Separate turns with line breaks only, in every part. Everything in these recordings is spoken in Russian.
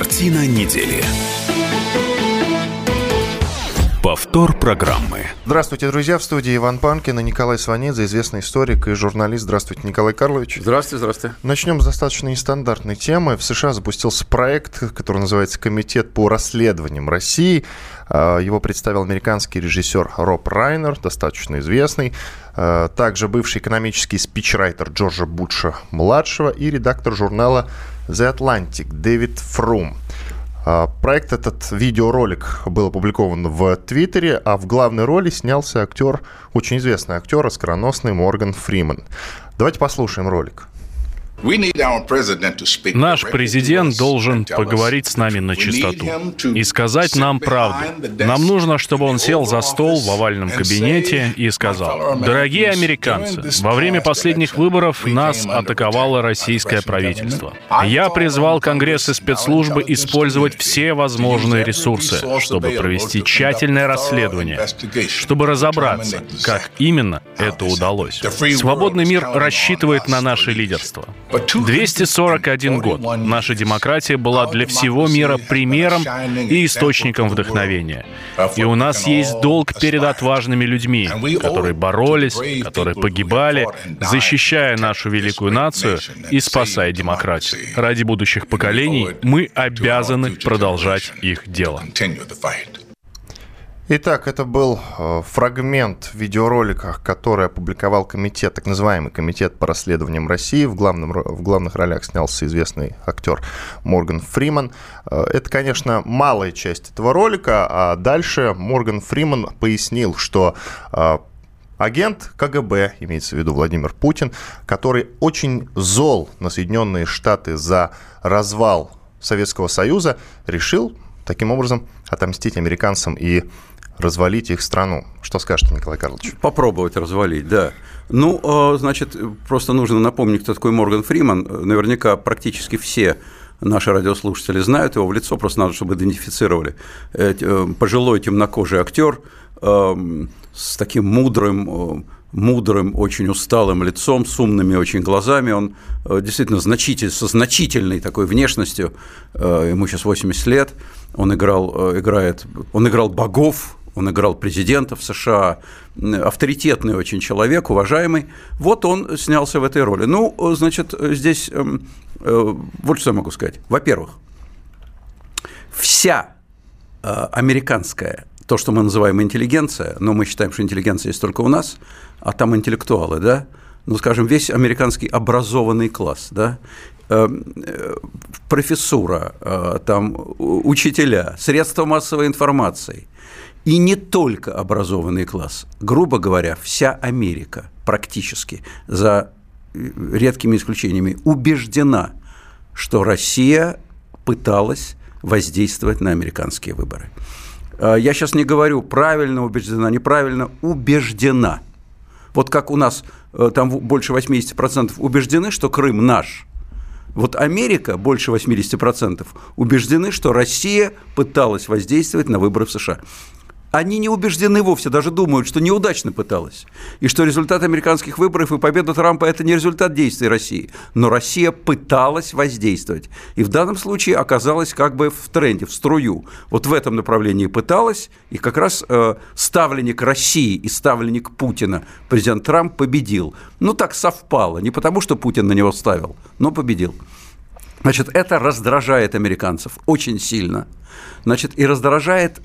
Картина недели. Повтор программы.
Здравствуйте, друзья. В студии Иван Панкин и Николай Сванидзе, известный историк и журналист. Здравствуйте, Николай Карлович.
Здравствуйте, здравствуйте.
Начнем с достаточно нестандартной темы. В США запустился проект, который называется «Комитет по расследованиям России». А, его представил американский режиссер Роб Райнер, достаточно известный. А, также бывший экономический спичрайтер Джорджа Бутша-младшего и редактор журнала The Atlantic Дэвид Фрум. А, проект этот, видеоролик, был опубликован в Твиттере, а в главной роли снялся актер, очень известный актер, оскароносный Морган Фриман. Давайте послушаем ролик.
Наш президент должен поговорить с нами на чистоту и сказать нам правду. Нам нужно, чтобы он сел за стол в овальном кабинете и сказал, «Дорогие американцы, во время последних выборов нас атаковало российское правительство. Я призвал Конгресс и спецслужбы использовать все возможные ресурсы, чтобы провести тщательное расследование, чтобы разобраться, как именно это удалось. Свободный мир рассчитывает на наше лидерство. 241 год наша демократия была для всего мира примером и источником вдохновения. И у нас есть долг перед отважными людьми, которые боролись, которые погибали, защищая нашу великую нацию и спасая демократию. Ради будущих поколений мы обязаны продолжать их дело.
Итак, это был э, фрагмент видеоролика, который опубликовал комитет, так называемый комитет по расследованиям России. В, главном, в главных ролях снялся известный актер Морган Фриман. Э, это, конечно, малая часть этого ролика, а дальше Морган Фриман пояснил, что э, агент КГБ, имеется в виду Владимир Путин, который очень зол на Соединенные Штаты за развал Советского Союза, решил таким образом отомстить американцам и развалить их страну. Что скажете, Николай Карлович?
Попробовать развалить, да. Ну, а, значит, просто нужно напомнить, кто такой Морган Фриман. Наверняка практически все наши радиослушатели знают его в лицо, просто надо, чтобы идентифицировали. Э, пожилой темнокожий актер эм, с таким мудрым, э, мудрым, очень усталым лицом, с умными очень глазами. Он э, действительно значитель, со значительной такой внешностью. Ему сейчас 80 лет. Он играл, играет, он играл богов он играл президента в США, авторитетный очень человек, уважаемый. Вот он снялся в этой роли. Ну, значит, здесь эм, э, вот что я могу сказать. Во-первых, вся э, американская, то, что мы называем интеллигенция, но мы считаем, что интеллигенция есть только у нас, а там интеллектуалы, да, ну, скажем, весь американский образованный класс, да, эм, э, профессура, там, учителя, средства массовой информации – и не только образованный класс. Грубо говоря, вся Америка практически, за э, редкими исключениями, убеждена, что Россия пыталась воздействовать на американские выборы. А, я сейчас не говорю правильно убеждена, неправильно, убеждена. Вот как у нас э, там больше 80% убеждены, что Крым наш – вот Америка, больше 80%, убеждены, что Россия пыталась воздействовать на выборы в США они не убеждены вовсе, даже думают, что неудачно пыталась. И что результат американских выборов и победа Трампа – это не результат действий России. Но Россия пыталась воздействовать. И в данном случае оказалась как бы в тренде, в струю. Вот в этом направлении пыталась, и как раз э, ставленник России и ставленник Путина, президент Трамп, победил. Ну, так совпало. Не потому, что Путин на него ставил, но победил. Значит, это раздражает американцев очень сильно. Значит, и раздражает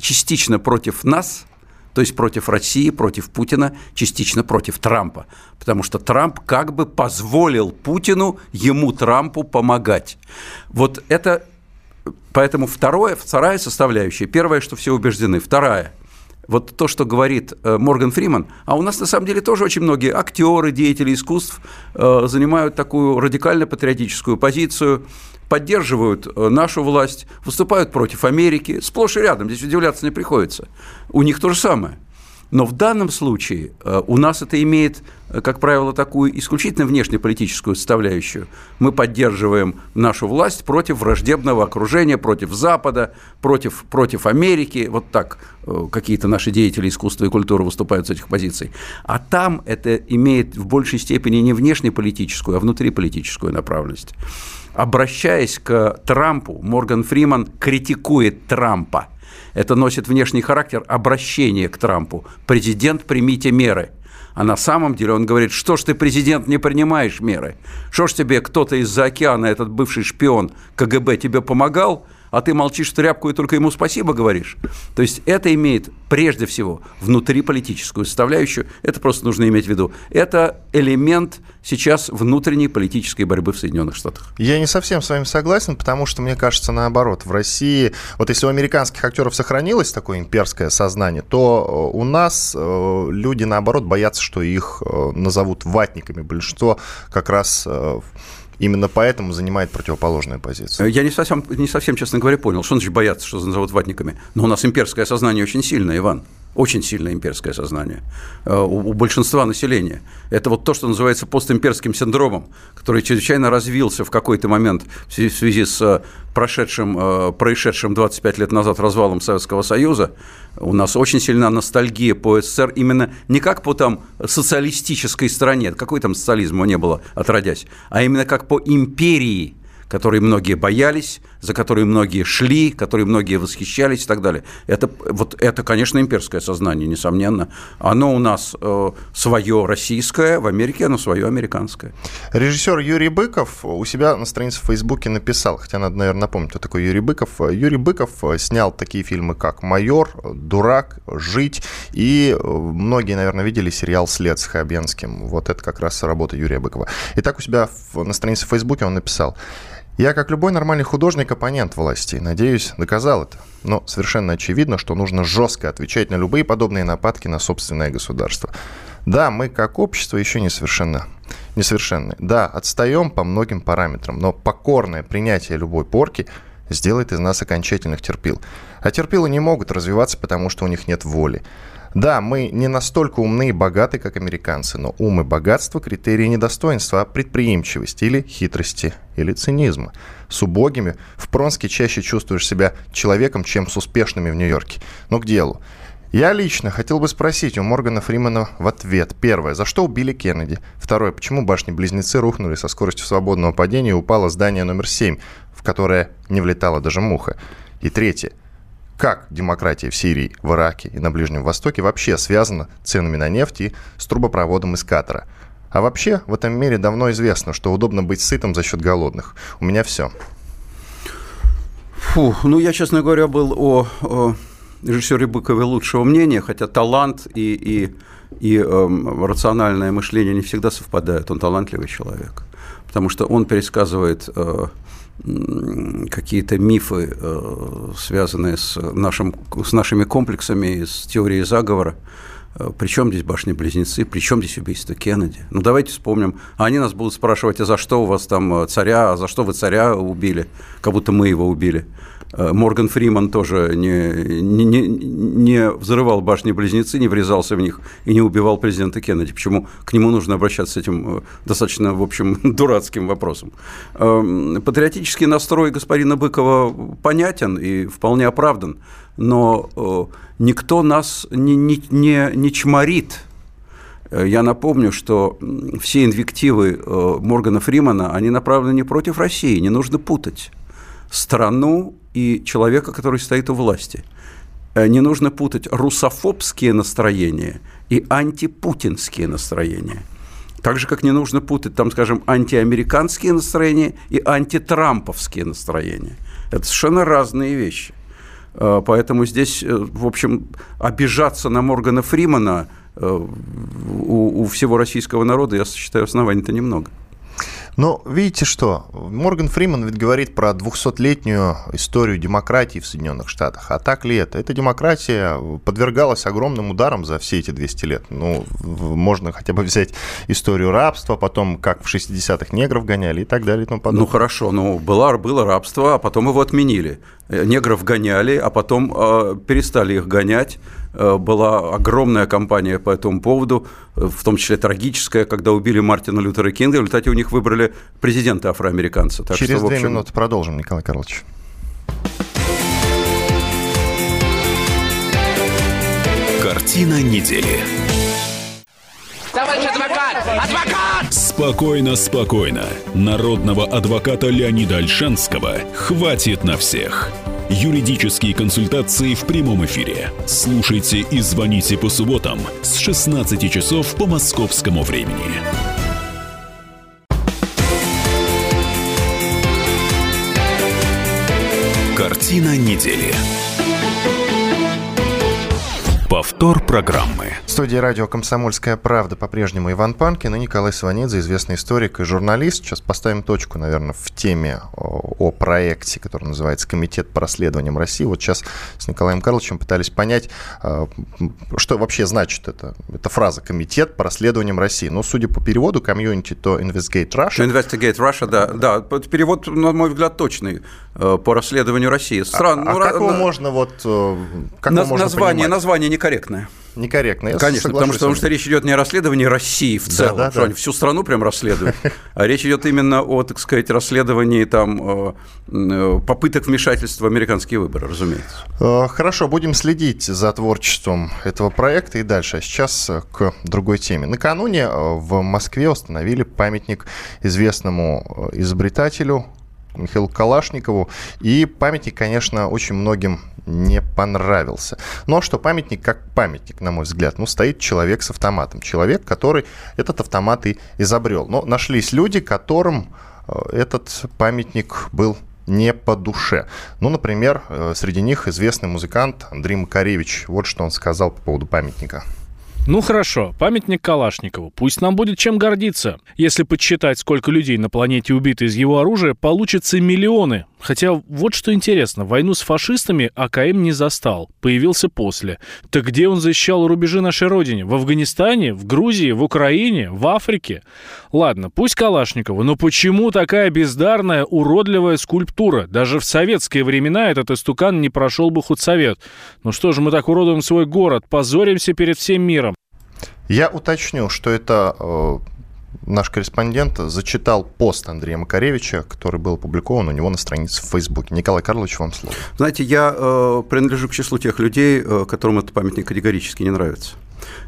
частично против нас, то есть против России, против Путина, частично против Трампа. Потому что Трамп как бы позволил Путину ему, Трампу, помогать. Вот это... Поэтому второе, вторая составляющая, первое, что все убеждены, вторая – вот то, что говорит э, Морган Фриман, а у нас на самом деле тоже очень многие актеры, деятели искусств э, занимают такую радикально-патриотическую позицию, поддерживают э, нашу власть, выступают против Америки, сплошь и рядом, здесь удивляться не приходится. У них то же самое. Но в данном случае э, у нас это имеет, э, как правило, такую исключительно внешнеполитическую составляющую. Мы поддерживаем нашу власть против враждебного окружения, против Запада, против, против Америки. Вот так э, какие-то наши деятели искусства и культуры выступают с этих позиций. А там это имеет в большей степени не внешнеполитическую, а внутриполитическую направленность. Обращаясь к Трампу, Морган Фриман критикует Трампа – это носит внешний характер обращения к Трампу. Президент, примите меры. А на самом деле он говорит, что ж ты, президент, не принимаешь меры? Что ж тебе кто-то из-за океана, этот бывший шпион КГБ, тебе помогал – а ты молчишь в тряпку и только ему спасибо говоришь. То есть это имеет прежде всего внутриполитическую составляющую, это просто нужно иметь в виду. Это элемент сейчас внутренней политической борьбы в Соединенных Штатах.
Я не совсем с вами согласен, потому что мне кажется наоборот. В России, вот если у американских актеров сохранилось такое имперское сознание, то э, у нас э, люди наоборот боятся, что их э, назовут ватниками. Большинство как раз именно поэтому занимает противоположную позицию.
Я не совсем, не совсем, честно говоря, понял, что значит бояться, что назовут ватниками. Но у нас имперское сознание очень сильное, Иван очень сильное имперское сознание э, у, большинства населения. Это вот то, что называется постимперским синдромом, который чрезвычайно развился в какой-то момент в связи с э, прошедшим, э, происшедшим 25 лет назад развалом Советского Союза. У нас очень сильна ностальгия по СССР именно не как по там социалистической стране, какой там социализма не было отродясь, а именно как по империи – которые многие боялись, за которые многие шли, которые многие восхищались и так далее. Это, вот это, конечно, имперское сознание, несомненно. Оно у нас э, свое российское, в Америке оно свое американское.
Режиссер Юрий Быков у себя на странице в Фейсбуке написал, хотя надо, наверное, напомнить, кто такой Юрий Быков. Юрий Быков снял такие фильмы, как «Майор», «Дурак», «Жить», и многие, наверное, видели сериал «След» с Хабенским. Вот это как раз работа Юрия Быкова. Итак, у себя на странице в Фейсбуке он написал – я, как любой нормальный художник, оппонент властей. Надеюсь, доказал это. Но совершенно очевидно, что нужно жестко отвечать на любые подобные нападки на собственное государство. Да, мы как общество еще несовершенно, несовершенны. Да, отстаем по многим параметрам, но покорное принятие любой порки сделает из нас окончательных терпил. А терпилы не могут развиваться, потому что у них нет воли. Да, мы не настолько умны и богаты, как американцы, но ум и богатство – критерии не достоинства, а предприимчивости или хитрости, или цинизма. С убогими в Пронске чаще чувствуешь себя человеком, чем с успешными в Нью-Йорке. Но к делу. Я лично хотел бы спросить у Моргана Фримана в ответ. Первое. За что убили Кеннеди? Второе. Почему башни-близнецы рухнули со скоростью свободного падения и упало здание номер 7, в которое не влетала даже муха? И третье как демократия в Сирии, в Ираке и на Ближнем Востоке вообще связана ценами на нефть и с трубопроводом из Катара. А вообще, в этом мире давно известно, что удобно быть сытым за счет голодных. У меня все.
Фу, ну я, честно говоря, был о, о режиссере Быкове лучшего мнения, хотя талант и, и, и э, рациональное мышление не всегда совпадают. Он талантливый человек, потому что он пересказывает э, какие-то мифы, э, связанные с, нашим, с нашими комплексами, с теорией заговора. Э, Причем здесь башни-близнецы, причем здесь убийство Кеннеди? Ну, давайте вспомним. Они нас будут спрашивать, а за что у вас там э, царя, а за что вы царя убили? Как будто мы его убили. Э, Морган Фриман тоже не, не, не, не взрывал башни-близнецы, не врезался в них и не убивал президента Кеннеди. Почему к нему нужно обращаться с этим э, достаточно, в общем, дурацким вопросом? Эм, патриотический настрой господина Быкова понятен и вполне оправдан, но э, никто нас не, не, не, не чморит я напомню, что все инвективы Моргана Фримана, они направлены не против России, не нужно путать страну и человека, который стоит у власти. Э, не нужно путать русофобские настроения и антипутинские настроения. Так же, как не нужно путать, там, скажем, антиамериканские настроения и антитрамповские настроения. Это совершенно разные вещи. Э, поэтому здесь, э, в общем, обижаться на Моргана Фримана у, у всего российского народа, я считаю, оснований-то немного.
Но видите что, Морган Фриман ведь говорит про 200-летнюю историю демократии в Соединенных Штатах. А так ли это? Эта демократия подвергалась огромным ударам за все эти 200 лет. Ну, можно хотя бы взять историю рабства, потом как в 60-х негров гоняли и так далее и тому подобное.
Ну хорошо, ну было, было рабство, а потом его отменили. Э, негров гоняли, а потом э, перестали их гонять. Э, была огромная кампания по этому поводу, э, в том числе трагическая, когда убили Мартина Лютера Кинга. В результате у них выбрали президента афроамериканца.
Так Через что, две общем... минуты продолжим, Николай Карлович.
Картина недели.
Товарищ адвокат! Адвокат!
Спокойно, спокойно. Народного адвоката Леонида Альшанского хватит на всех. Юридические консультации в прямом эфире. Слушайте и звоните по субботам с 16 часов по московскому времени. Картина недели. Повтор программы.
В студии радио «Комсомольская правда» по-прежнему Иван Панкин и Николай Сванидзе, известный историк и журналист. Сейчас поставим точку, наверное, в теме о, о проекте, который называется «Комитет по расследованиям России». Вот сейчас с Николаем Карловичем пытались понять, а, что вообще значит это. Эта фраза «Комитет по расследованиям России». Ну, судя по переводу комьюнити, то «Investigate Russia».
«Investigate Russia», да. Да, перевод, на мой взгляд, точный э, по расследованию России.
Стран, а, ну, а как его можно вот... Э,
как на, можно название, понимать? название некорректное.
Некорректно. Я
Конечно, потому что, потому что речь идет не о расследовании России в целом, да, да, что да. они всю страну прям расследуют, а речь идет именно о, так сказать, расследовании там э, попыток вмешательства в американские выборы, разумеется.
Э, хорошо, будем следить за творчеством этого проекта и дальше. А сейчас э, к другой теме. Накануне в Москве установили памятник известному изобретателю Михаилу Калашникову. И памятник, конечно, очень многим не понравился. Но что памятник как памятник, на мой взгляд. Ну, стоит человек с автоматом. Человек, который этот автомат и изобрел. Но нашлись люди, которым э, этот памятник был не по душе. Ну, например, э, среди них известный музыкант Андрей Макаревич. Вот что он сказал по поводу памятника.
Ну хорошо, памятник Калашникову. Пусть нам будет чем гордиться. Если подсчитать, сколько людей на планете убито из его оружия, получится миллионы. Хотя вот что интересно, войну с фашистами АКМ не застал, появился после. Так где он защищал рубежи нашей родине? В Афганистане? В Грузии? В Украине? В Африке? Ладно, пусть Калашникова, но почему такая бездарная, уродливая скульптура? Даже в советские времена этот истукан не прошел бы худсовет. Ну что же мы так уродуем свой город, позоримся перед всем миром?
Я уточню, что это э, наш корреспондент зачитал пост Андрея Макаревича, который был опубликован у него на странице в Фейсбуке. Николай Карлович, вам слово.
Знаете, я э, принадлежу к числу тех людей, э, которым этот памятник категорически не нравится.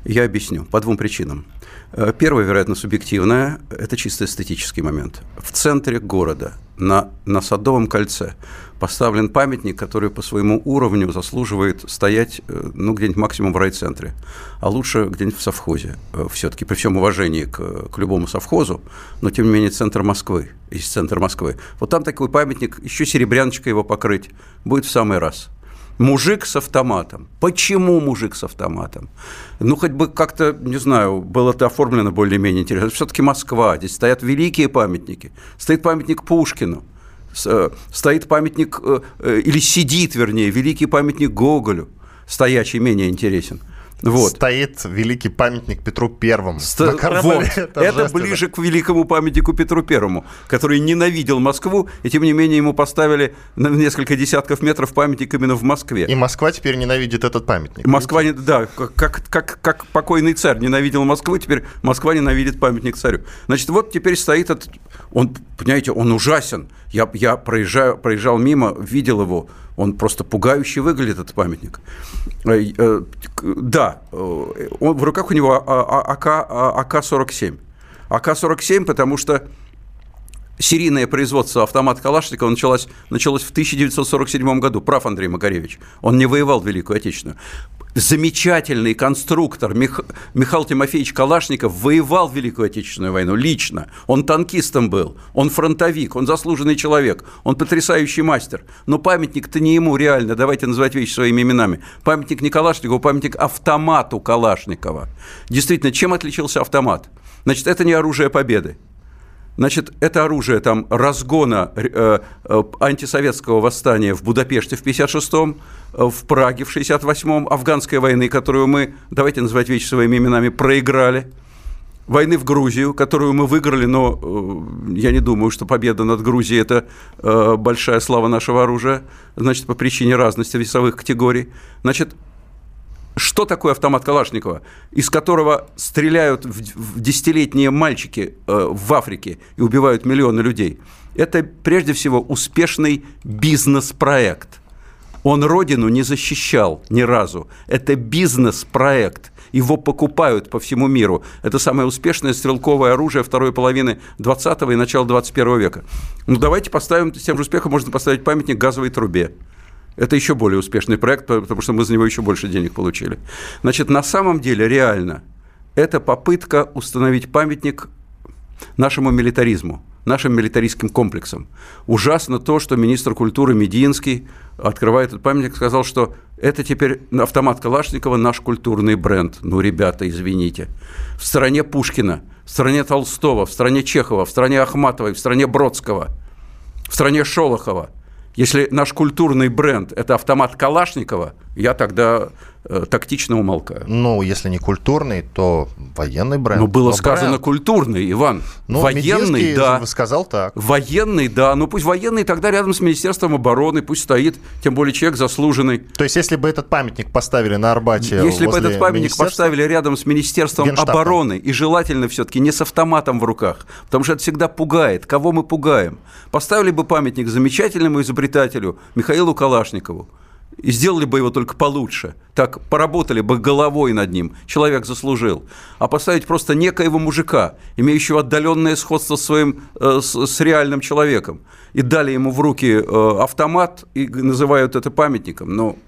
Я объясню. По двум причинам. Э, первое, вероятно, субъективное – это чисто эстетический момент. В центре города, на, на Садовом кольце, поставлен памятник, который по своему уровню заслуживает стоять, э, ну, где-нибудь максимум в райцентре, а лучше где-нибудь в совхозе. Э, Все-таки при всем уважении к, к любому совхозу, но, тем не менее, центр Москвы, есть центр Москвы. Вот там такой памятник, еще серебряночкой его покрыть, будет в самый раз – Мужик с автоматом. Почему мужик с автоматом? Ну, хоть бы как-то, не знаю, было это оформлено более-менее интересно. Все-таки Москва, здесь стоят великие памятники. Стоит памятник Пушкину, э, стоит памятник, э, э, или сидит, вернее, великий памятник Гоголю, стоячий менее интересен.
Вот. Стоит великий памятник Петру Первому.
Ст... Вот. Это ближе к великому памятнику Петру Первому, который ненавидел Москву, и тем не менее ему поставили на несколько десятков метров памятник именно в Москве.
И Москва теперь ненавидит этот памятник.
Москва, не... да, как, как, как покойный царь ненавидел Москву, теперь Москва ненавидит памятник царю. Значит, вот теперь стоит этот, он, понимаете, он ужасен. Я, я проезжаю, проезжал мимо, видел его, он просто пугающе выглядит, этот памятник. Э, э, да, э, он, в руках у него АК, АК-47. АК-47, потому что серийное производство автомата Калашникова началось, началось в 1947 году. Прав Андрей Макаревич. Он не воевал в Великую Отечественную замечательный конструктор Мих... Михаил Тимофеевич Калашников воевал в Великую Отечественную войну лично. Он танкистом был, он фронтовик, он заслуженный человек, он потрясающий мастер. Но памятник-то не ему реально, давайте называть вещи своими именами. Памятник не Калашникову, памятник автомату Калашникова. Действительно, чем отличился автомат? Значит, это не оружие победы. Значит, это оружие там разгона э, э, антисоветского восстания в Будапеште в 56-м, э, в Праге в 68-м, афганской войны, которую мы, давайте называть вещи своими именами, проиграли, войны в Грузию, которую мы выиграли, но э, я не думаю, что победа над Грузией – это э, большая слава нашего оружия, значит, по причине разности весовых категорий. Значит, что такое автомат Калашникова, из которого стреляют в десятилетние мальчики э, в Африке и убивают миллионы людей? Это прежде всего успешный бизнес-проект. Он родину не защищал ни разу. Это бизнес-проект. Его покупают по всему миру. Это самое успешное стрелковое оружие второй половины 20 и начала 21 века. Ну, давайте поставим, с тем же успехом можно поставить памятник газовой трубе. Это еще более успешный проект, потому что мы за него еще больше денег получили. Значит, на самом деле, реально, это попытка установить памятник нашему милитаризму, нашим милитаристским комплексам. Ужасно то, что министр культуры Мединский, открывая этот памятник, сказал, что это теперь автомат Калашникова наш культурный бренд. Ну, ребята, извините. В стране Пушкина, в стране Толстого, в стране Чехова, в стране Ахматовой, в стране Бродского, в стране Шолохова – если наш культурный бренд – это автомат Калашникова, я тогда э, тактично умолкаю.
Ну, если не культурный, то военный бренд.
Ну, было сказано бренд. культурный, Иван. Ну, военный, да.
сказал так.
Военный, да. Ну, пусть военный тогда рядом с Министерством обороны, пусть стоит, тем более человек заслуженный.
То есть, если бы этот памятник поставили на Арбате
Если бы этот памятник поставили рядом с Министерством Генштаба. обороны, и желательно все-таки не с автоматом в руках, потому что это всегда пугает. Кого мы пугаем? Поставили бы памятник замечательному изобретателю Михаилу Калашникову, и сделали бы его только получше. Так поработали бы головой над ним. Человек заслужил. А поставить просто некоего мужика, имеющего отдаленное сходство с своим, э, с, с реальным человеком, и дали ему в руки э, автомат и называют это памятником. Ну,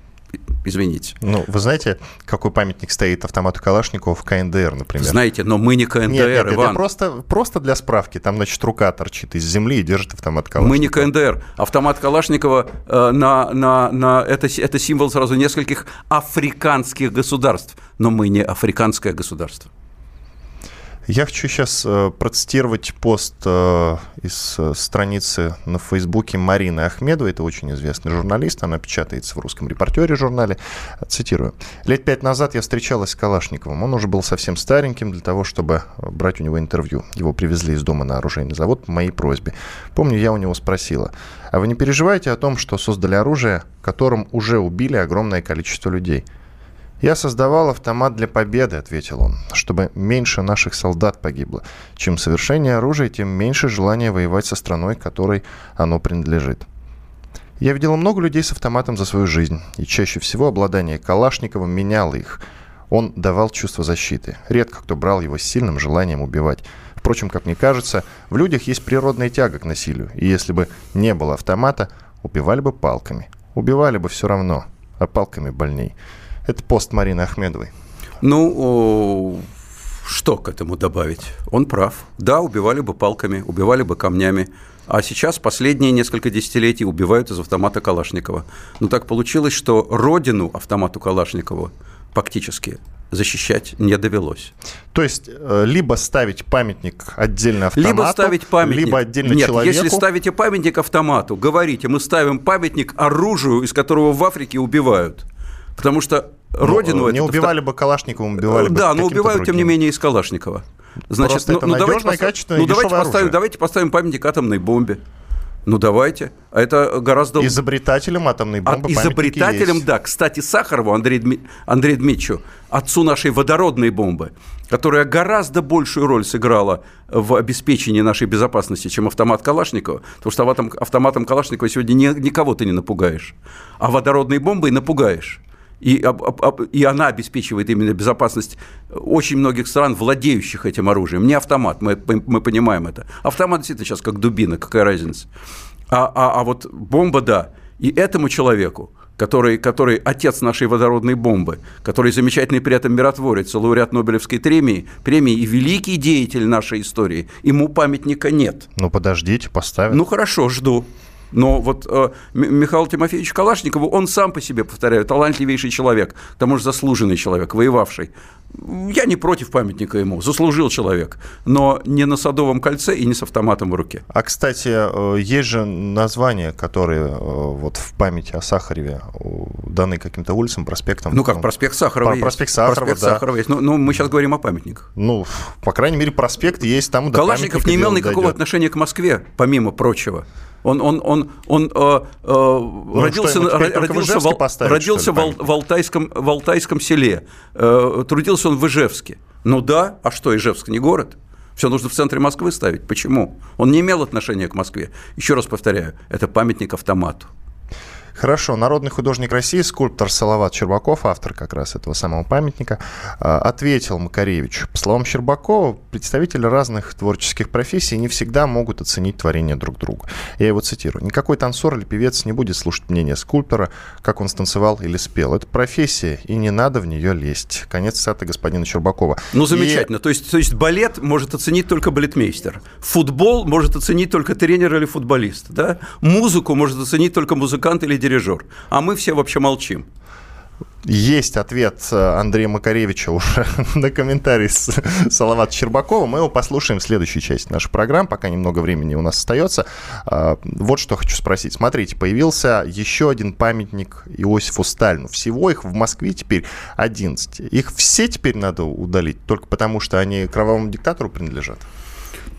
Извините.
Ну, вы знаете, какой памятник стоит автомату Калашникова в КНДР, например?
Знаете, но мы не КНДР, нет, нет,
Иван. Это просто, просто для справки. Там, значит, рука торчит из земли и держит автомат Калашникова.
Мы не КНДР. Автомат Калашникова э, на, на, на, это, это символ сразу нескольких африканских государств. Но мы не африканское государство.
Я хочу сейчас э, процитировать пост э, из э, страницы на Фейсбуке Марины Ахмедовой. Это очень известный журналист. Она печатается в русском репортере журнале. Цитирую. «Лет пять назад я встречалась с Калашниковым. Он уже был совсем стареньким для того, чтобы брать у него интервью. Его привезли из дома на оружейный завод по моей просьбе. Помню, я у него спросила, а вы не переживаете о том, что создали оружие, которым уже убили огромное количество людей?» «Я создавал автомат для победы», — ответил он, «чтобы меньше наших солдат погибло. Чем совершеннее оружие, тем меньше желания воевать со страной, которой оно принадлежит». Я видел много людей с автоматом за свою жизнь, и чаще всего обладание Калашниковым меняло их. Он давал чувство защиты. Редко кто брал его с сильным желанием убивать. Впрочем, как мне кажется, в людях есть природная тяга к насилию, и если бы не было автомата, убивали бы палками. Убивали бы все равно, а палками больней. Это пост Марины Ахмедовой.
Ну, что к этому добавить? Он прав. Да, убивали бы палками, убивали бы камнями. А сейчас последние несколько десятилетий убивают из автомата Калашникова. Но так получилось, что родину автомату Калашникова фактически защищать не довелось.
То есть э, либо ставить памятник отдельно автомату,
либо ставить памятник.
либо отдельно
Нет,
человеку.
если ставите памятник автомату, говорите, мы ставим памятник оружию, из которого в Африке убивают. Потому что ну, родину...
Не убивали бы Калашникова, убивали бы
Да, но убивают, другим. тем не менее, из Калашникова.
Значит, Просто ну, это ну, давайте, качественное,
ну, давайте поставим, давайте поставим памятник атомной бомбе. Ну давайте. А это гораздо...
Изобретателем атомной а бомбы
а, Изобретателем,
есть.
да. Кстати, Сахарову, Андрей, Дми... Андрей Дмитриевичу, отцу нашей водородной бомбы, которая гораздо большую роль сыграла в обеспечении нашей безопасности, чем автомат Калашникова. Потому что автоматом Калашникова сегодня ни, никого ты не напугаешь. А водородной бомбой напугаешь и, и она обеспечивает именно безопасность очень многих стран, владеющих этим оружием. Не автомат, мы, мы понимаем это. Автомат действительно сейчас как дубина, какая разница. А, а, а вот бомба, да. И этому человеку, который, который отец нашей водородной бомбы, который замечательный при этом миротворец, лауреат Нобелевской премии, премии и великий деятель нашей истории, ему памятника нет.
Ну, подождите, поставят.
Ну, хорошо, жду. Но вот э, Михаил Тимофеевич Калашникову, он сам по себе, повторяю, талантливейший человек, к тому же заслуженный человек, воевавший. Я не против памятника ему, заслужил человек, но не на Садовом кольце и не с автоматом в руке.
А, кстати, э, есть же названия, которые э, вот в памяти о Сахареве даны каким-то улицам, проспектам.
Ну как, проспект Сахарова
Про, есть. Проспект Сахарова,
проспект да. Сахарова есть. Но, но мы сейчас говорим о памятниках.
Ну, по крайней мере, проспект есть там,
Калашников не имел никакого дойдет. отношения к Москве, помимо прочего. Он, он, он, он э, э, ну, родился, что, родился, в, поставить, родился в, в, Алтайском, в Алтайском селе, э, трудился он в Ижевске. Ну да, а что, Ижевск не город? Все нужно в центре Москвы ставить. Почему? Он не имел отношения к Москве. Еще раз повторяю, это памятник автомату.
Хорошо. Народный художник России, скульптор Салават Щербаков, автор как раз этого самого памятника, а, ответил Макаревичу. По словам Щербакова, представители разных творческих профессий не всегда могут оценить творение друг друга. Я его цитирую. «Никакой танцор или певец не будет слушать мнение скульптора, как он станцевал или спел. Это профессия, и не надо в нее лезть». Конец цитаты господина Щербакова.
Ну, замечательно. И... То, есть, то есть балет может оценить только балетмейстер. Футбол может оценить только тренер или футболист. Да? Музыку может оценить только музыкант или дирижер. А мы все вообще молчим.
Есть ответ э, Андрея Макаревича уже на комментарий с Салавата Щербакова. Мы его послушаем в следующей части нашей программы, пока немного времени у нас остается. А, вот что хочу спросить. Смотрите, появился еще один памятник Иосифу Сталину. Всего их в Москве теперь 11. Их все теперь надо удалить, только потому что они кровавому диктатору принадлежат?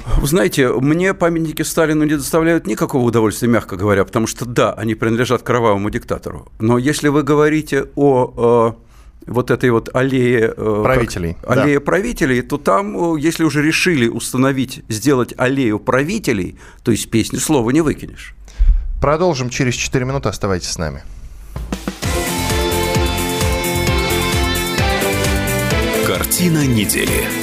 Вы знаете, мне памятники Сталину не доставляют никакого удовольствия, мягко говоря, потому что, да, они принадлежат кровавому диктатору. Но если вы говорите о э, вот этой вот аллее
э, правителей,
как, аллее да. правителей, то там, э, если уже решили установить, сделать аллею правителей, то из песни слова не выкинешь.
Продолжим через 4 минуты. Оставайтесь с нами.
Картина недели.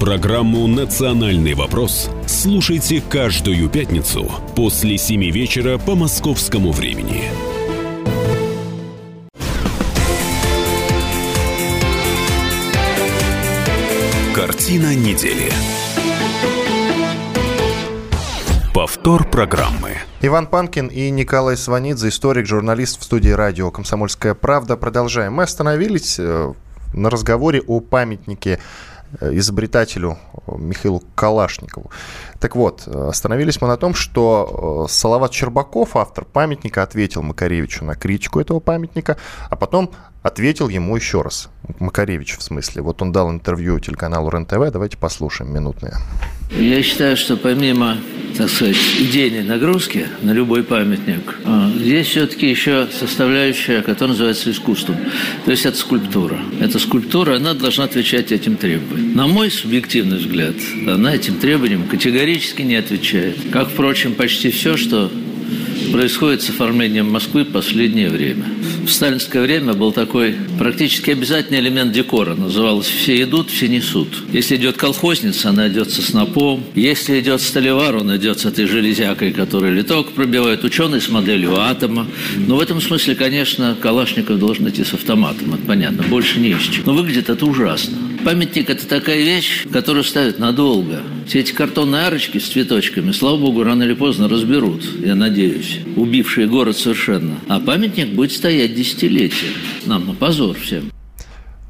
Программу «Национальный вопрос» слушайте каждую пятницу после 7 вечера по московскому времени. Картина недели. Повтор программы.
Иван Панкин и Николай Сванидзе, историк, журналист в студии радио «Комсомольская правда». Продолжаем. Мы остановились э, на разговоре о памятнике изобретателю э, Михаилу Калашникову. Так вот, э, остановились мы на том, что Салават Щербаков, автор памятника, ответил Макаревичу на критику этого памятника, а потом ответил ему еще раз. Макаревич, в смысле. Вот он дал интервью телеканалу РЕН-ТВ. Давайте послушаем минутное.
Я считаю, что помимо, так сказать, идейной нагрузки на любой памятник, а, есть все-таки еще составляющая, которая называется искусством. То есть это скульптура. Эта скульптура, она должна отвечать этим требованиям. На мой субъективный взгляд, она этим требованиям категорически не отвечает. Как, впрочем, почти все, что происходит с оформлением Москвы в последнее время. В сталинское время был такой практически обязательный элемент декора. Называлось «все идут, все несут». Если идет колхозница, она идет со снопом. Если идет столевар, он идет с этой железякой, которая литок пробивает. Ученый с моделью атома. Но в этом смысле, конечно, Калашников должен идти с автоматом. Это понятно. Больше не ищем. Но выглядит это ужасно. Памятник – это такая вещь, которую ставят надолго. Все эти картонные арочки с цветочками, слава богу, рано или поздно разберут, я надеюсь, убившие город совершенно. А памятник будет стоять десятилетия. Нам на позор всем.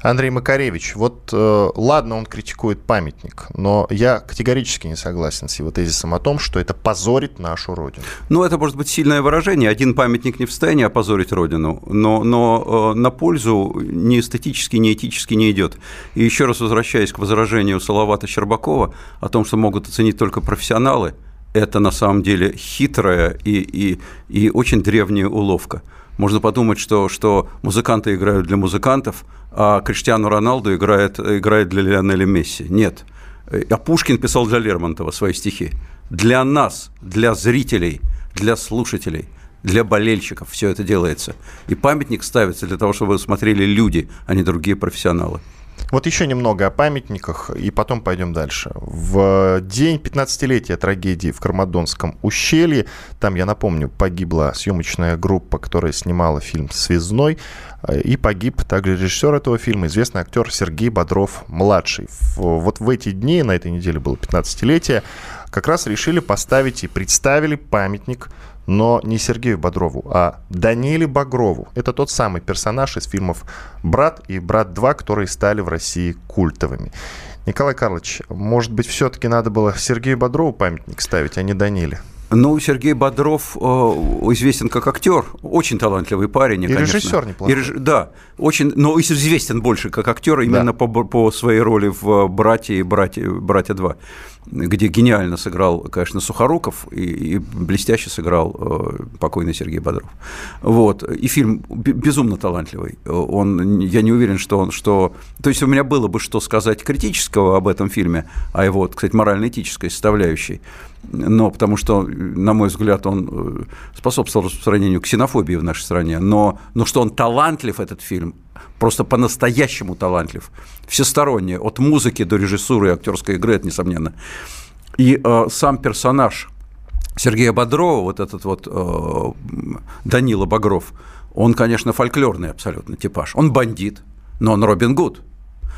Андрей Макаревич, вот э, ладно, он критикует памятник, но я категорически не согласен с его тезисом о том, что это позорит нашу Родину.
Ну, это может быть сильное выражение. Один памятник не в состоянии опозорить Родину, но, но э, на пользу ни эстетически, ни этически не идет. И еще раз возвращаясь к возражению Салавата Щербакова о том, что могут оценить только профессионалы, это на самом деле хитрая и, и, и очень древняя уловка. Можно подумать, что, что музыканты играют для музыкантов, а Криштиану Роналду играет, играет для Лионеля Месси. Нет. А Пушкин писал для Лермонтова свои стихи. Для нас, для зрителей, для слушателей, для болельщиков все это делается. И памятник ставится для того, чтобы смотрели люди, а не другие профессионалы.
Вот еще немного о памятниках, и потом пойдем дальше. В день 15-летия трагедии в Кармадонском ущелье, там, я напомню, погибла съемочная группа, которая снимала фильм «Связной», и погиб также режиссер этого фильма, известный актер Сергей Бодров-младший. Вот в эти дни, на этой неделе было 15-летие, как раз решили поставить и представили памятник но не Сергею Бодрову, а Даниле Багрову. Это тот самый персонаж из фильмов «Брат» и «Брат 2», которые стали в России культовыми. Николай Карлович, может быть, все-таки надо было Сергею Бодрову памятник ставить, а не Даниле?
Ну, Сергей Бодров э, известен как актер, очень талантливый парень. И
конечно. режиссер неплохой. И реж...
Да, очень, но известен больше как актер именно да. по, по своей роли в «Братья» и «Братья, «Братья 2» где гениально сыграл, конечно, Сухоруков и, и блестяще сыграл э, покойный Сергей Бодров. Вот. И фильм безумно талантливый. Он, я не уверен, что он, что... То есть у меня было бы что сказать критического об этом фильме, о его, кстати, морально-этической составляющей, но потому что, на мой взгляд, он э, способствовал распространению ксенофобии в нашей стране, но, но что он талантлив, этот фильм, просто по-настоящему талантлив, всесторонне, от музыки до режиссуры и актерской игры, это несомненно. И э, сам персонаж Сергея Бодрова, вот этот вот э, Данила Багров, он, конечно, фольклорный абсолютно типаж. Он бандит, но он Робин Гуд.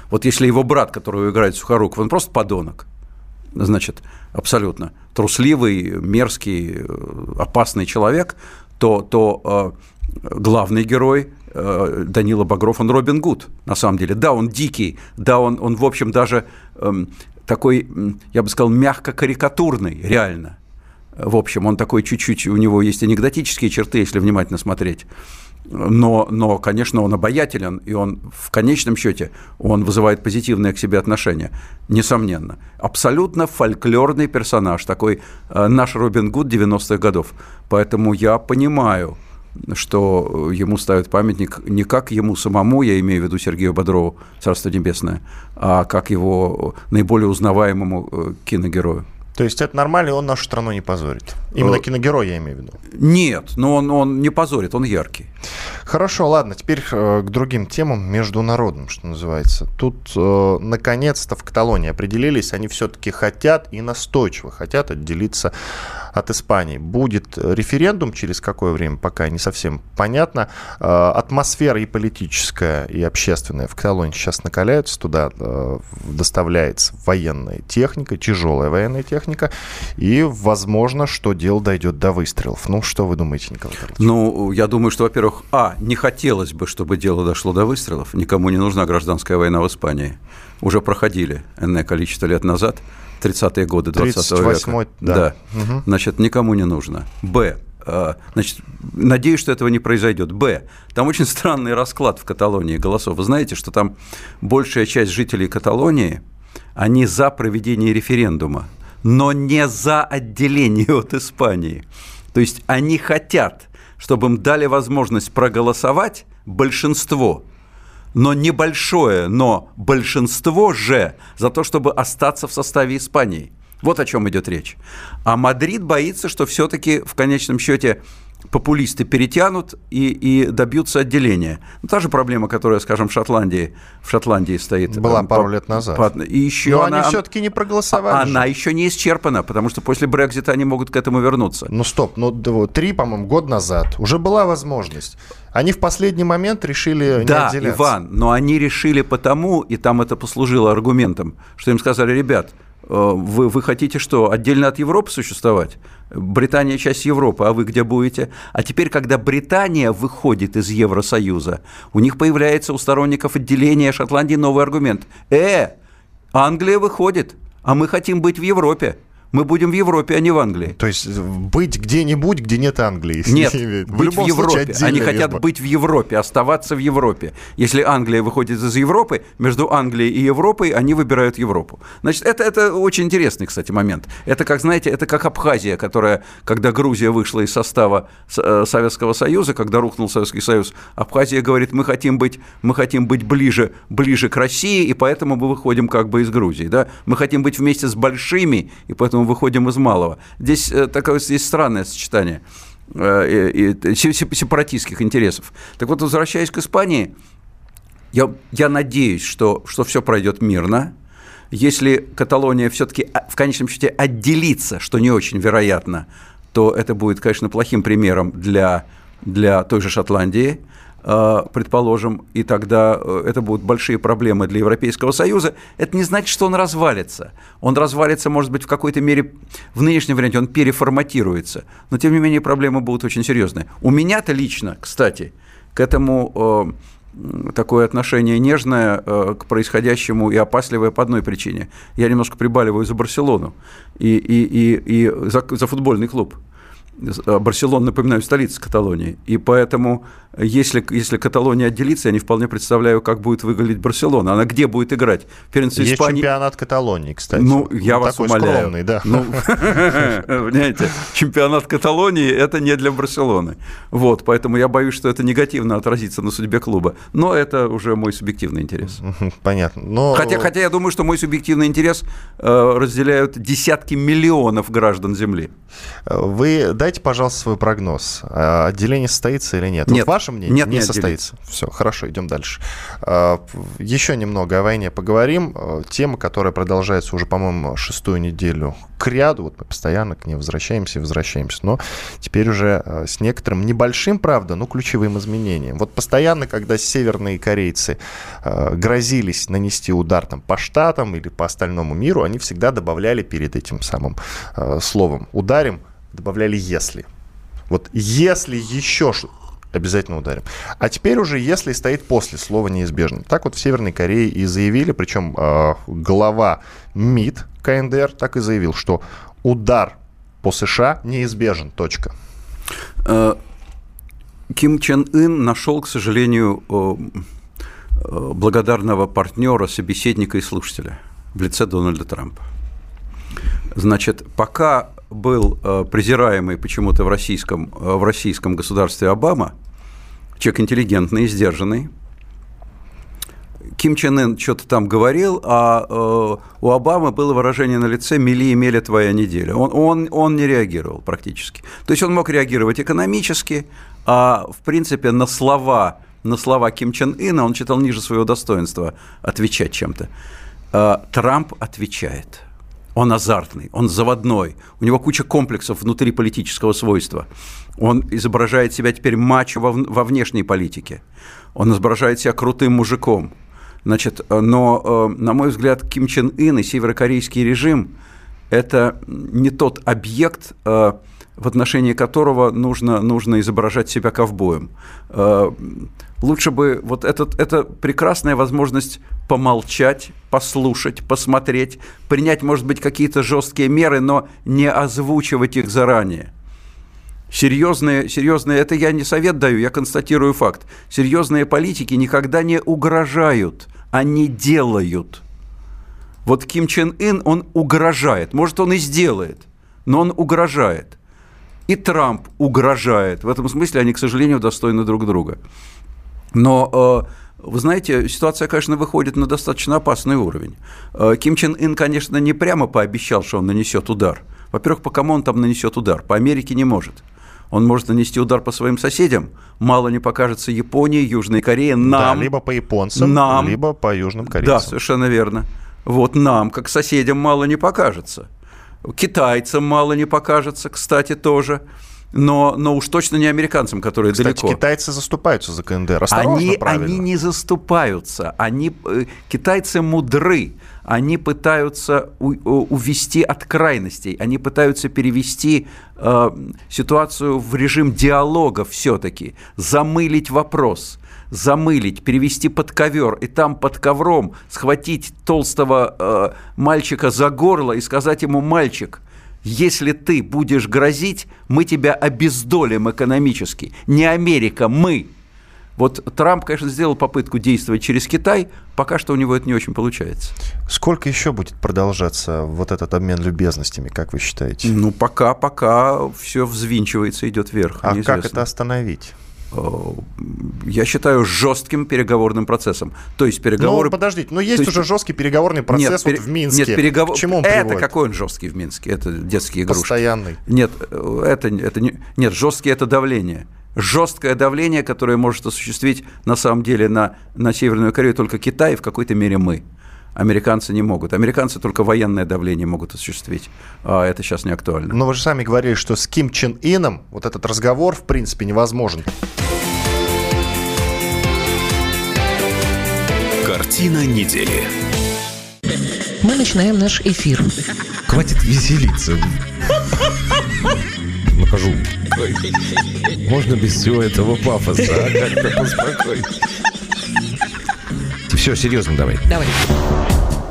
Вот если его брат, которого играет Сухоруков, он просто подонок, значит, абсолютно трусливый, мерзкий, э, опасный человек, то, то э, главный герой э, Данила Багров, он Робин Гуд, на самом деле. Да, он дикий, да, он, он в общем, даже э, такой, я бы сказал, мягко карикатурный, реально. В общем, он такой чуть-чуть, у него есть анекдотические черты, если внимательно смотреть но, но, конечно, он обаятелен, и он в конечном счете он вызывает позитивное к себе отношение, несомненно. Абсолютно фольклорный персонаж, такой э, наш Робин Гуд 90-х годов. Поэтому я понимаю, что ему ставят памятник не как ему самому, я имею в виду Сергею Бодрову, Царство Небесное, а как его наиболее узнаваемому э, киногерою.
То есть это нормально, и он нашу страну не позорит. Именно э, киногерой, я имею в виду.
Нет, но он, он не позорит, он яркий.
Хорошо, ладно, теперь э, к другим темам, международным, что называется. Тут, э, наконец-то, в Каталонии определились, они все-таки хотят и настойчиво хотят отделиться от Испании. Будет референдум через какое время, пока не совсем понятно. Э, атмосфера и политическая, и общественная в Каталонии сейчас накаляются. Туда э, доставляется военная техника, тяжелая военная техника. И, возможно, что дело дойдет до выстрелов. Ну, что вы думаете, Николай Карлович?
Ну, я думаю, что, во-первых, а, не хотелось бы, чтобы дело дошло до выстрелов. Никому не нужна гражданская война в Испании. Уже проходили энное количество лет назад – 30-е годы 20 века. Да. да. Угу. Значит, никому не нужно. Б. А, значит, надеюсь, что этого не произойдет. Б. Там очень странный расклад в Каталонии голосов. Вы знаете, что там большая часть жителей Каталонии, они за проведение референдума, но не за отделение от Испании. То есть они хотят, чтобы им дали возможность проголосовать большинство – но небольшое, но большинство же за то, чтобы остаться в составе Испании. Вот о чем идет речь. А Мадрид боится, что все-таки в конечном счете популисты перетянут и, и добьются отделения. Ну, та же проблема, которая, скажем, в Шотландии, в Шотландии стоит.
Была э, пару по, лет назад. По,
и еще
Но она, они все-таки не проголосовали.
Она же. еще не исчерпана, потому что после Брекзита они могут к этому вернуться.
Ну стоп, ну три, по-моему, год назад уже была возможность. Они в последний момент решили
да,
не отделяться.
Иван, но они решили потому, и там это послужило аргументом, что им сказали, ребят, Э, вы, вы хотите что, отдельно от Европы существовать? Британия часть Европы, а вы где будете? А теперь, когда Британия выходит из Евросоюза, у них появляется у сторонников отделения Шотландии новый аргумент. Э, Англия выходит, а мы хотим быть в Европе. Мы будем в Европе, а не в Англии.
То есть быть где-нибудь, где нет Англии.
Нет, в быть в Европе. Они хотят быть в Европе, оставаться в Европе. Если Англия выходит из Европы, между Англией и Европой они выбирают Европу. Значит, это, это очень интересный, кстати, момент. Это, как знаете, это как Абхазия, которая, когда Грузия вышла из состава э, Советского Союза, когда рухнул Советский Союз, Абхазия говорит, мы хотим быть, мы хотим быть ближе, ближе к России, и поэтому мы выходим как бы из Грузии. Да? Мы хотим быть вместе с большими, и поэтому поэтому выходим из малого. Здесь э, такое здесь странное сочетание э, сепаратистских интересов. Так вот, возвращаясь к Испании, я, я надеюсь, что, что все пройдет мирно. Если Каталония все-таки а, в конечном счете отделится, что не очень вероятно, то это будет, конечно, плохим примером для, для той же Шотландии, предположим, и тогда э, это будут большие проблемы для Европейского Союза. Это не значит, что он развалится. Он развалится, может быть, в какой-то мере, в нынешнем варианте он переформатируется. Но, тем не менее, проблемы будут очень серьезные. У меня-то лично, кстати, к этому э, такое отношение нежное э, к происходящему и опасливое по одной причине. Я немножко прибаливаю за Барселону и, и, и, и за, за футбольный клуб. Э, Барселона, напоминаю, столица Каталонии. И поэтому, если, если Каталония отделится, я не вполне представляю, как будет выглядеть Барселона. Она где будет играть?
Первенстве Есть Испании... чемпионат Каталонии, кстати.
Ну, я ну, вас такой умоляю. скромный, да. Ну, понимаете, чемпионат Каталонии – это не для Барселоны. Вот, поэтому я боюсь, что это негативно отразится на судьбе клуба. Но это уже мой субъективный интерес.
Понятно.
Но... Хотя, хотя я думаю, что мой субъективный интерес э, разделяют десятки миллионов граждан Земли.
Вы дайте, пожалуйста, свой прогноз. А, отделение состоится или нет?
Нет.
Вот ваше мнение?
Нет,
не,
не
состоится. Все, хорошо, идем дальше. А, еще немного о войне поговорим. А, тема, которая продолжается уже, по-моему, шестую неделю к ряду. Вот мы постоянно к ней возвращаемся и возвращаемся. Но теперь уже с некоторым небольшим, правда, но ключевым изменением. Вот постоянно, когда северные корейцы грозились нанести удар там, по штатам или по остальному миру, они всегда добавляли перед этим самым словом «ударим» добавляли «если». Вот если еще обязательно ударим. А теперь уже если стоит после слова неизбежно. Так вот в Северной Корее и заявили, причем э, глава МИД КНДР так и заявил, что удар по США неизбежен. Точка.
Э, Ким Чен Ын нашел, к сожалению, э, благодарного партнера, собеседника и слушателя в лице Дональда Трампа. Значит, пока был э, презираемый почему-то в российском, э, в российском государстве Обама, человек интеллигентный, сдержанный, Ким Чен Ын что-то там говорил, а э, у Обамы было выражение на лице «мели и мели твоя неделя». Он, он, он не реагировал практически. То есть он мог реагировать экономически, а в принципе на слова, на слова Ким Чен Ына он считал ниже своего достоинства отвечать чем-то. Э, Трамп отвечает – он азартный, он заводной, у него куча комплексов внутри политического свойства. Он изображает себя теперь мачо во, во внешней политике. Он изображает себя крутым мужиком. Значит, но, э, на мой взгляд, Ким Чен Ын и северокорейский режим – это не тот объект, э, в отношении которого нужно, нужно изображать себя ковбоем. Лучше бы вот этот, это прекрасная возможность помолчать, послушать, посмотреть, принять, может быть, какие-то жесткие меры, но не озвучивать их заранее. Серьезные, серьезные, это я не совет даю, я констатирую факт. Серьезные политики никогда не угрожают, они делают. Вот Ким Чен Ын, он угрожает. Может, он и сделает, но он угрожает. И Трамп угрожает. В этом смысле они, к сожалению, достойны друг друга. Но э, вы знаете, ситуация, конечно, выходит на достаточно опасный уровень. Э, Ким Чен Ын, конечно, не прямо пообещал, что он нанесет удар. Во-первых, по кому он там нанесет удар? По Америке не может. Он может нанести удар по своим соседям. Мало не покажется Японии, Южной Корее, нам.
Да, либо по японцам,
нам,
либо по южным корейцам.
Да, совершенно верно. Вот нам, как соседям, мало не покажется. Китайцам мало не покажется, кстати, тоже но, но уж точно не американцам, которые
Кстати,
далеко.
китайцы заступаются за КНДР. Осторожно,
они,
правильно.
они не заступаются. Они, э, китайцы мудры. Они пытаются у, увести от крайностей. Они пытаются перевести э, ситуацию в режим диалога все-таки, замылить вопрос замылить, перевести под ковер и там под ковром схватить толстого э, мальчика за горло и сказать ему «мальчик, если ты будешь грозить, мы тебя обездолим экономически. Не Америка, мы. Вот Трамп, конечно, сделал попытку действовать через Китай, пока что у него это не очень получается.
Сколько еще будет продолжаться вот этот обмен любезностями, как вы считаете?
Ну, пока, пока все взвинчивается, идет вверх.
А неизвестно. как это остановить?
Э, я считаю, жестким переговорным процессом. То есть переговоры...
Ну, подождите, но есть То уже есть... жесткий переговорный процесс нет, вот пере... в Минске.
Нет, переговор...
К чему он
Это приводит? какой он жесткий в Минске? Это детские игрушки.
Постоянный.
Нет, это, это не... Нет, жесткий – это давление. жесткое давление, которое может осуществить на самом деле на, на Северную Корею только Китай и в какой-то мере мы. Американцы не могут. Американцы только военное давление могут осуществить. А это сейчас не актуально.
Но вы же сами говорили, что с Ким Чен Ином вот этот разговор в принципе невозможен.
Картина недели.
Мы начинаем наш эфир.
Хватит веселиться. Накажу. Можно без всего этого пафоса, а? Как-то поспокойнее. Все, серьезно давай.
Давай.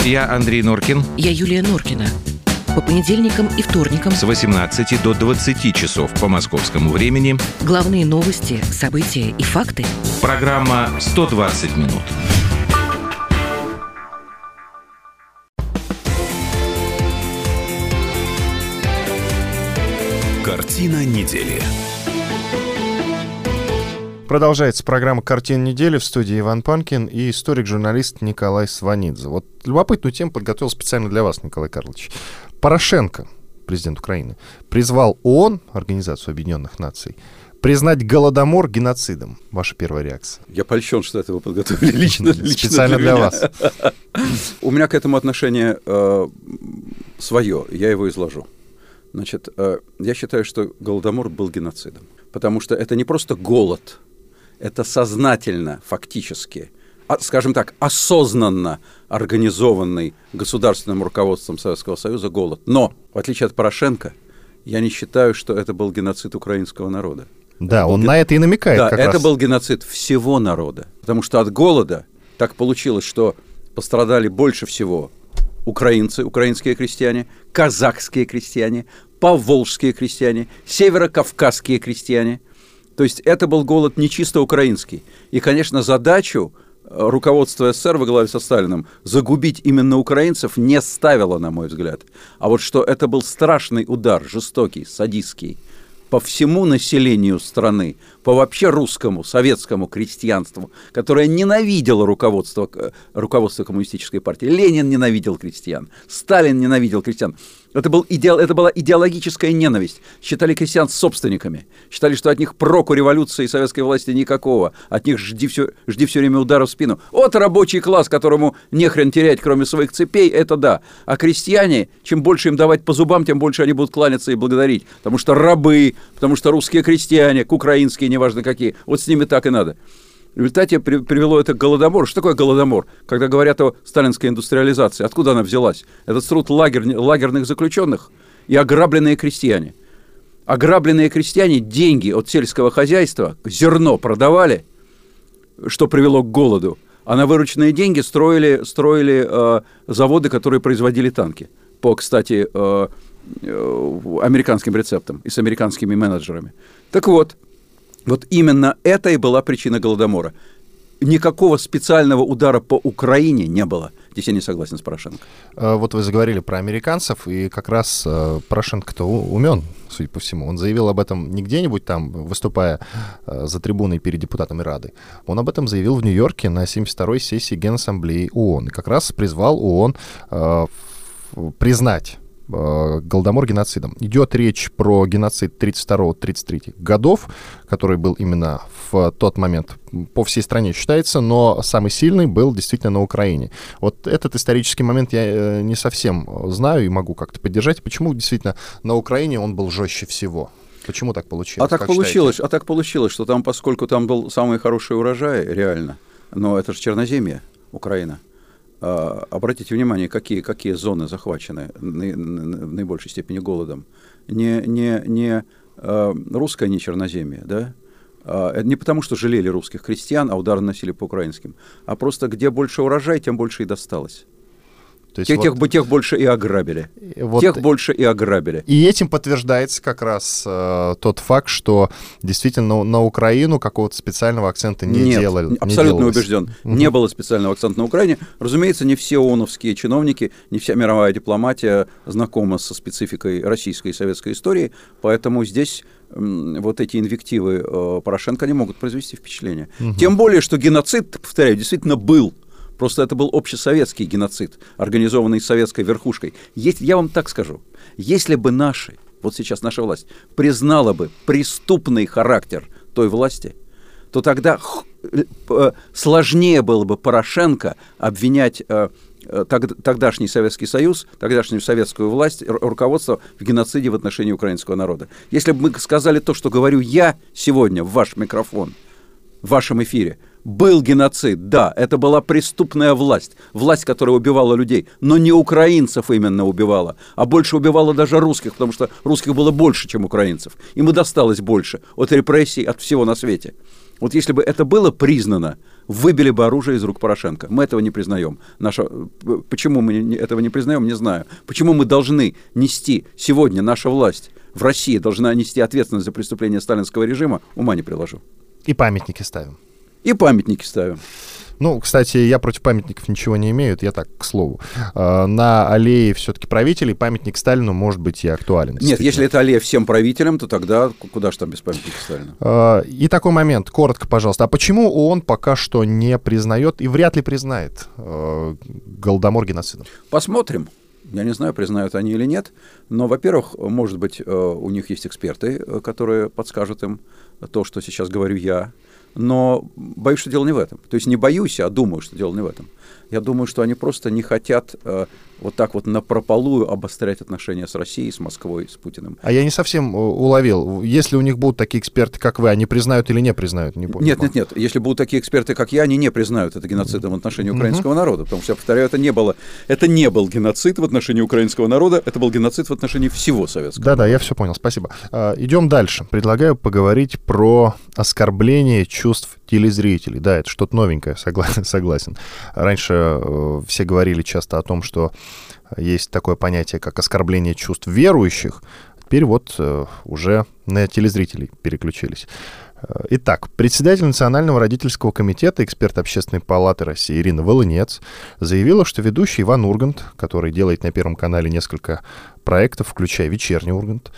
Я Андрей Норкин.
Я Юлия Норкина. По понедельникам и вторникам
С 18 до 20 часов по московскому времени.
главные новости, события и факты.
Программа «120 минут».
Картина недели.
Продолжается программа «Картина недели» в студии Иван Панкин и историк-журналист Николай Сванидзе. Вот любопытную тему подготовил специально для вас, Николай Карлович. Порошенко, президент Украины, призвал ООН, Организацию Объединенных Наций, признать Голодомор геноцидом. Ваша первая реакция?
Я польщен, что это вы подготовили лично, лично
Специально для вас.
У меня к этому отношение э, свое, я его изложу. Значит, э, я считаю, что Голодомор был геноцидом, потому что это не просто голод, это сознательно, фактически, а, скажем так, осознанно организованный государственным руководством Советского Союза голод. Но, в отличие от Порошенко, я не считаю, что это был геноцид украинского народа.
Да,
был
он
ген-
на это и намекает
Да, это
раз.
был геноцид всего народа. Потому что от голода так получилось, что пострадали больше всего украинцы, украинские крестьяне, казахские крестьяне, поволжские крестьяне, северокавказские крестьяне. То есть это был голод не чисто украинский. И, конечно, задачу э, руководство СССР во главе со Сталиным загубить именно украинцев не ставило, на мой взгляд. А вот что это был страшный удар, жестокий, садистский, по всему населению страны, по вообще русскому, советскому крестьянству, которое ненавидело руководство, к- руководство коммунистической партии. Ленин ненавидел крестьян, Сталин ненавидел крестьян. Это, был идеал, это была идеологическая ненависть. Считали крестьян собственниками. Считали, что от них проку революции и советской власти никакого. От них жди все, жди все время удара в спину. Вот рабочий класс, которому нехрен терять, кроме своих цепей, это да. А крестьяне, чем больше им давать по зубам, тем больше они будут кланяться и благодарить. Потому что рабы, потому что русские крестьяне, украинские, неважно какие, вот с ними так и надо. В результате при- привело это к голодомору. Что такое голодомор? Когда говорят о сталинской индустриализации, откуда она взялась? Это труд лагерь- лагерных заключенных и ограбленные крестьяне. Ограбленные крестьяне деньги от сельского хозяйства, зерно продавали, что привело к голоду, а на вырученные деньги строили, строили э, заводы, которые производили танки. По, кстати, э, э, американским рецептам и с американскими менеджерами. Так вот, вот именно это и была причина Голодомора. Никакого специального удара по Украине не было. Здесь я не согласен с Порошенко.
Э, Вот вы заговорили про американцев, и как раз э, Порошенко-то умен, судя по всему. Он заявил об этом не где-нибудь там, выступая э, за трибуной перед депутатами Рады. Он об этом заявил в Нью-Йорке на 72-й сессии Генассамблеи ООН. И как раз призвал ООН признать Голодомор геноцидом. Идет речь про геноцид 32-33 годов, который был именно в тот момент по всей стране считается, но самый сильный был действительно на Украине. Вот этот исторический момент я э, не совсем знаю и могу как-то поддержать. Почему действительно на Украине он был жестче всего? Почему так получилось?
А так
Как
получилось,
считаете?
а так получилось, что там, поскольку там был самый хороший урожай, реально, но это же Черноземье, Украина. А, обратите внимание, какие, какие зоны захвачены в наибольшей степени голодом. Не, не, не а, русское, не Черноземье, да? А, это не потому, что жалели русских крестьян, а удары носили по украинским, а просто где больше урожай, тем больше и досталось.
То есть
Тех,
вот-
тех, бы- тех больше и ограбили.
Вот-
тех больше и ограбили.
И этим подтверждается как раз э, тот факт, что действительно на Украину какого-то специального акцента не
Нет,
делали. не
абсолютно
делалось.
убежден.
Мгм.
Не было специального акцента на Украине. Разумеется, не все ООНовские чиновники, не вся мировая дипломатия знакома со спецификой российской и советской истории, поэтому здесь вот эти инвективы э, Порошенко не могут произвести впечатление. Тем более, что геноцид, повторяю, действительно был. Просто это был общесоветский геноцид, организованный советской верхушкой. Есть, я вам так скажу, если бы наши, вот сейчас наша власть, признала бы преступный характер той власти, то тогда э, сложнее было бы Порошенко обвинять э, э, тогдашний Советский Союз, тогдашнюю советскую власть, руководство в геноциде в отношении украинского народа. Если бы мы сказали то, что говорю я сегодня в ваш микрофон, в вашем эфире, был геноцид, да, это была преступная власть, власть, которая убивала людей, но не украинцев именно убивала, а больше убивала даже русских, потому что русских было больше, чем украинцев. Им и досталось больше от репрессий, от всего на свете. Вот если бы это было признано, выбили бы оружие из рук Порошенко. Мы этого не признаем. Наша... Почему мы этого не признаем, не знаю. Почему мы должны нести сегодня, наша власть в России должна нести ответственность за преступление сталинского режима, ума не приложу.
И памятники ставим.
И памятники ставим.
Ну, кстати, я против памятников ничего не имею, это я так, к слову. А, на аллее все-таки правителей памятник Сталину может быть и актуален.
Нет, если это аллея всем правителям, то тогда куда же там без памятника Сталину?
А, и такой момент, коротко, пожалуйста. А почему ООН пока что не признает и вряд ли признает а, Голодомор геноцидом?
Посмотрим. Я не знаю, признают они или нет, но, во-первых, может быть, у них есть эксперты, которые подскажут им то, что сейчас говорю я, но боюсь, что дело не в этом. То есть не боюсь, а думаю, что дело не в этом. Я думаю, что они просто не хотят э, вот так вот на прополую обострять отношения с Россией, с Москвой, с Путиным.
А я не совсем э, уловил. Если у них будут такие эксперты, как вы, они признают или не признают? Не
понял. Нет, нет, нет. Если будут такие эксперты, как я, они не признают это геноцидом в отношении украинского народа. Потому что, я повторяю, это не было, это не был геноцид в отношении украинского народа, это был геноцид в отношении всего советского
Да-да, я все понял, спасибо. А, идем дальше. Предлагаю поговорить про оскорбление чувств телезрителей. Да, это что-то новенькое, согласен. согласен. Раньше э, все говорили часто о том, что есть такое понятие, как оскорбление чувств верующих. Теперь вот э, уже на телезрителей переключились. Э, итак, председатель Национального родительского комитета, эксперт Общественной палаты России Ирина Волынец заявила, что ведущий Иван Ургант, который делает на Первом канале несколько проектов, включая «Вечерний Ургант»,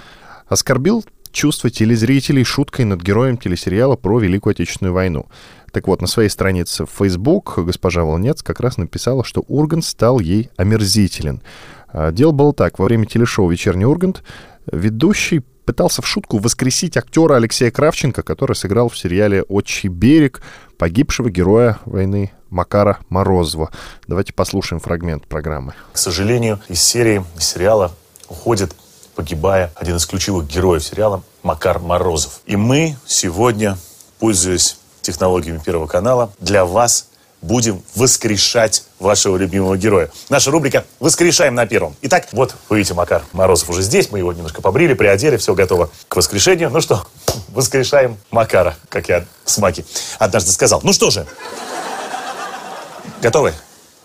оскорбил чувства телезрителей шуткой над героем телесериала про Великую Отечественную войну. Так вот, на своей странице в Facebook госпожа Волнец как раз написала, что Ургант стал ей омерзителен. А, дело было так. Во время телешоу «Вечерний Ургант» ведущий пытался в шутку воскресить актера Алексея Кравченко, который сыграл в сериале «Отчий берег» погибшего героя войны Макара Морозова. Давайте послушаем фрагмент программы.
К сожалению, из серии, из сериала уходит погибая один из ключевых героев сериала Макар Морозов. И мы сегодня, пользуясь технологиями Первого канала, для вас будем воскрешать вашего любимого героя. Наша рубрика «Воскрешаем на первом». Итак, вот, вы видите, Макар Морозов уже здесь. Мы его немножко побрили, приодели, все готово к воскрешению. Ну что, воскрешаем Макара, как я с Маки однажды сказал. Ну что же, готовы?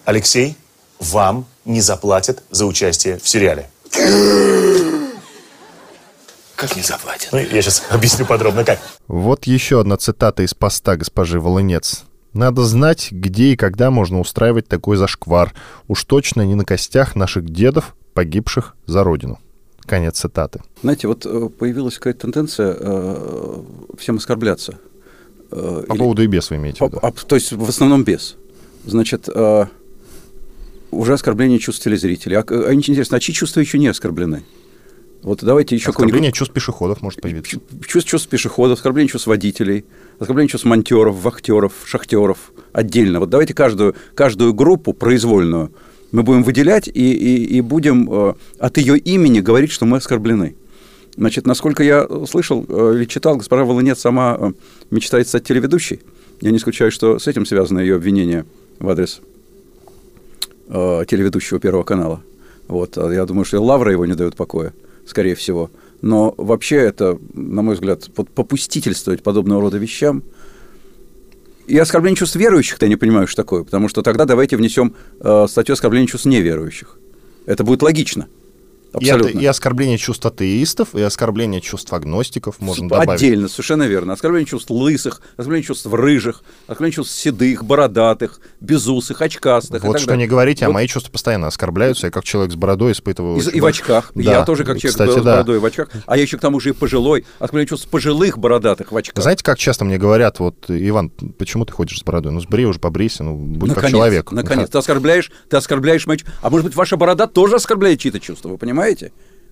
Алексей, вам не заплатят за участие в сериале. Как не заплатят? Ну, я сейчас объясню подробно, как.
Вот еще одна цитата из поста госпожи Волынец. Надо знать, где и когда можно устраивать такой зашквар. Уж точно не на костях наших дедов, погибших за родину. Конец цитаты.
Знаете, вот э, появилась какая-то тенденция э, всем оскорбляться.
Э, По или... поводу и без вы имеете в виду? А,
то есть в основном без. Значит, э, уже оскорбление чувств телезрителей. А, а интересно, а чьи чувства еще не оскорблены? Вот давайте еще
Оскорбление чувств пешеходов может появиться.
Чувств, чувств пешеходов, оскорбление чувств водителей, оскорбление чувств монтеров, вахтеров, шахтеров отдельно. Вот давайте каждую, каждую группу произвольную мы будем выделять и, и, и будем э, от ее имени говорить, что мы оскорблены. Значит, насколько я слышал э, или читал, госпожа Волынец сама э, мечтает стать телеведущей. Я не исключаю, что с этим связано ее обвинение в адрес телеведущего Первого канала. Вот. А я думаю, что и Лавра его не дает покоя скорее всего. Но вообще это, на мой взгляд, попустительствовать подобного рода вещам. И оскорбление чувств верующих-то я не понимаю, что такое, потому что тогда давайте внесем э, статью оскорбления чувств неверующих. Это будет логично.
Абсолютно. И, и оскорбление чувств атеистов, и оскорбление чувств агностиков можно добавить.
Отдельно, совершенно верно. Оскорбление чувств лысых, оскорбление чувств рыжих, оскорбление чувств седых, бородатых, безусых, очкастых.
Вот что не говорите, а вот. а мои чувства постоянно оскорбляются. Я как человек с бородой испытываю...
И, и в очках. Да. Я тоже как человек Кстати, с бородой да. в очках. А я еще к тому же и пожилой. Оскорбление чувств пожилых бородатых в очках.
Знаете, как часто мне говорят, вот, Иван, почему ты ходишь с бородой? Ну, сбрей уже, побрейся, ну, будь наконец, как человек.
Наконец, да. ты оскорбляешь, ты оскорбляешь мои... А может быть, ваша борода тоже оскорбляет чьи-то чувства, вы понимаете?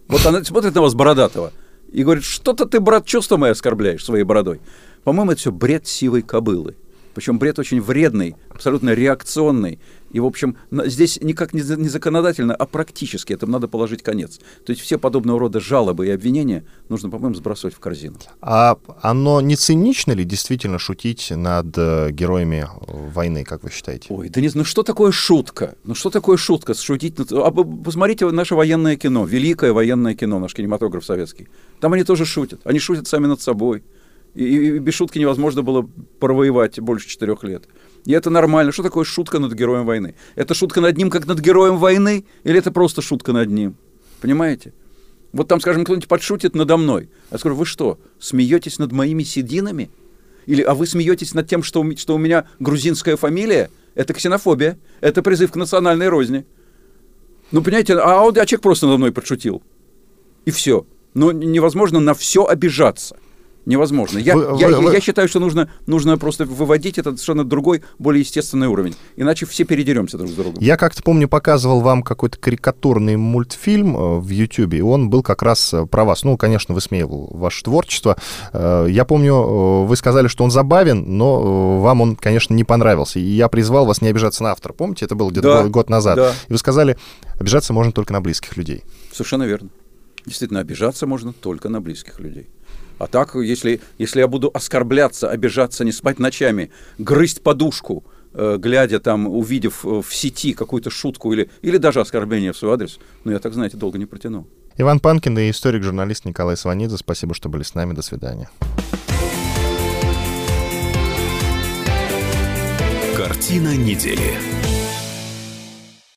Вот она смотрит на вас бородатого и говорит, что-то ты, брат, чувства мои оскорбляешь своей бородой. По-моему, это все бред сивой кобылы. Причем бред очень вредный, абсолютно реакционный. И, в общем, здесь никак не законодательно, а практически этому надо положить конец. То есть все подобного рода жалобы и обвинения нужно, по-моему, сбрасывать в корзину.
А оно не цинично ли действительно шутить над э, героями войны, как вы считаете?
Ой, да не ну что такое шутка? Ну что такое шутка? Шутить над... А, посмотрите наше военное кино, великое военное кино, наш кинематограф советский. Там они тоже шутят. Они шутят сами над собой. И, и без шутки невозможно было провоевать больше четырех лет. И это нормально. Что такое шутка над героем войны? Это шутка над ним, как над героем войны? Или это просто шутка над ним? Понимаете? Вот там, скажем, кто-нибудь подшутит надо мной. Я скажу, вы что, смеетесь над моими сединами? Или, а вы смеетесь над тем, что, что у меня грузинская фамилия? Это ксенофобия. Это призыв к национальной розни. Ну, понимаете, а, а человек просто надо мной подшутил. И все. Но невозможно на все обижаться. Невозможно. Я, вы, я, вы, я считаю, что нужно, нужно просто выводить этот совершенно другой, более естественный уровень. Иначе все передеремся друг с другом.
Я как-то помню, показывал вам какой-то карикатурный мультфильм э, в YouTube, и он был как раз э, про вас. Ну, конечно, высмеивал ваше творчество. Э, я помню, вы сказали, что он забавен, но вам он, конечно, не понравился. И я призвал вас не обижаться на автора. Помните, это было где-то да, год назад. Да. И вы сказали, обижаться можно только на близких людей.
Совершенно верно. Действительно, обижаться можно только на близких людей. А так, если, если я буду оскорбляться, обижаться, не спать ночами, грызть подушку, э, глядя там, увидев э, в сети какую-то шутку или, или даже оскорбление в свой адрес, ну, я так, знаете, долго не протяну.
Иван Панкин и историк-журналист Николай Сванидзе. Спасибо, что были с нами. До свидания.
Картина недели.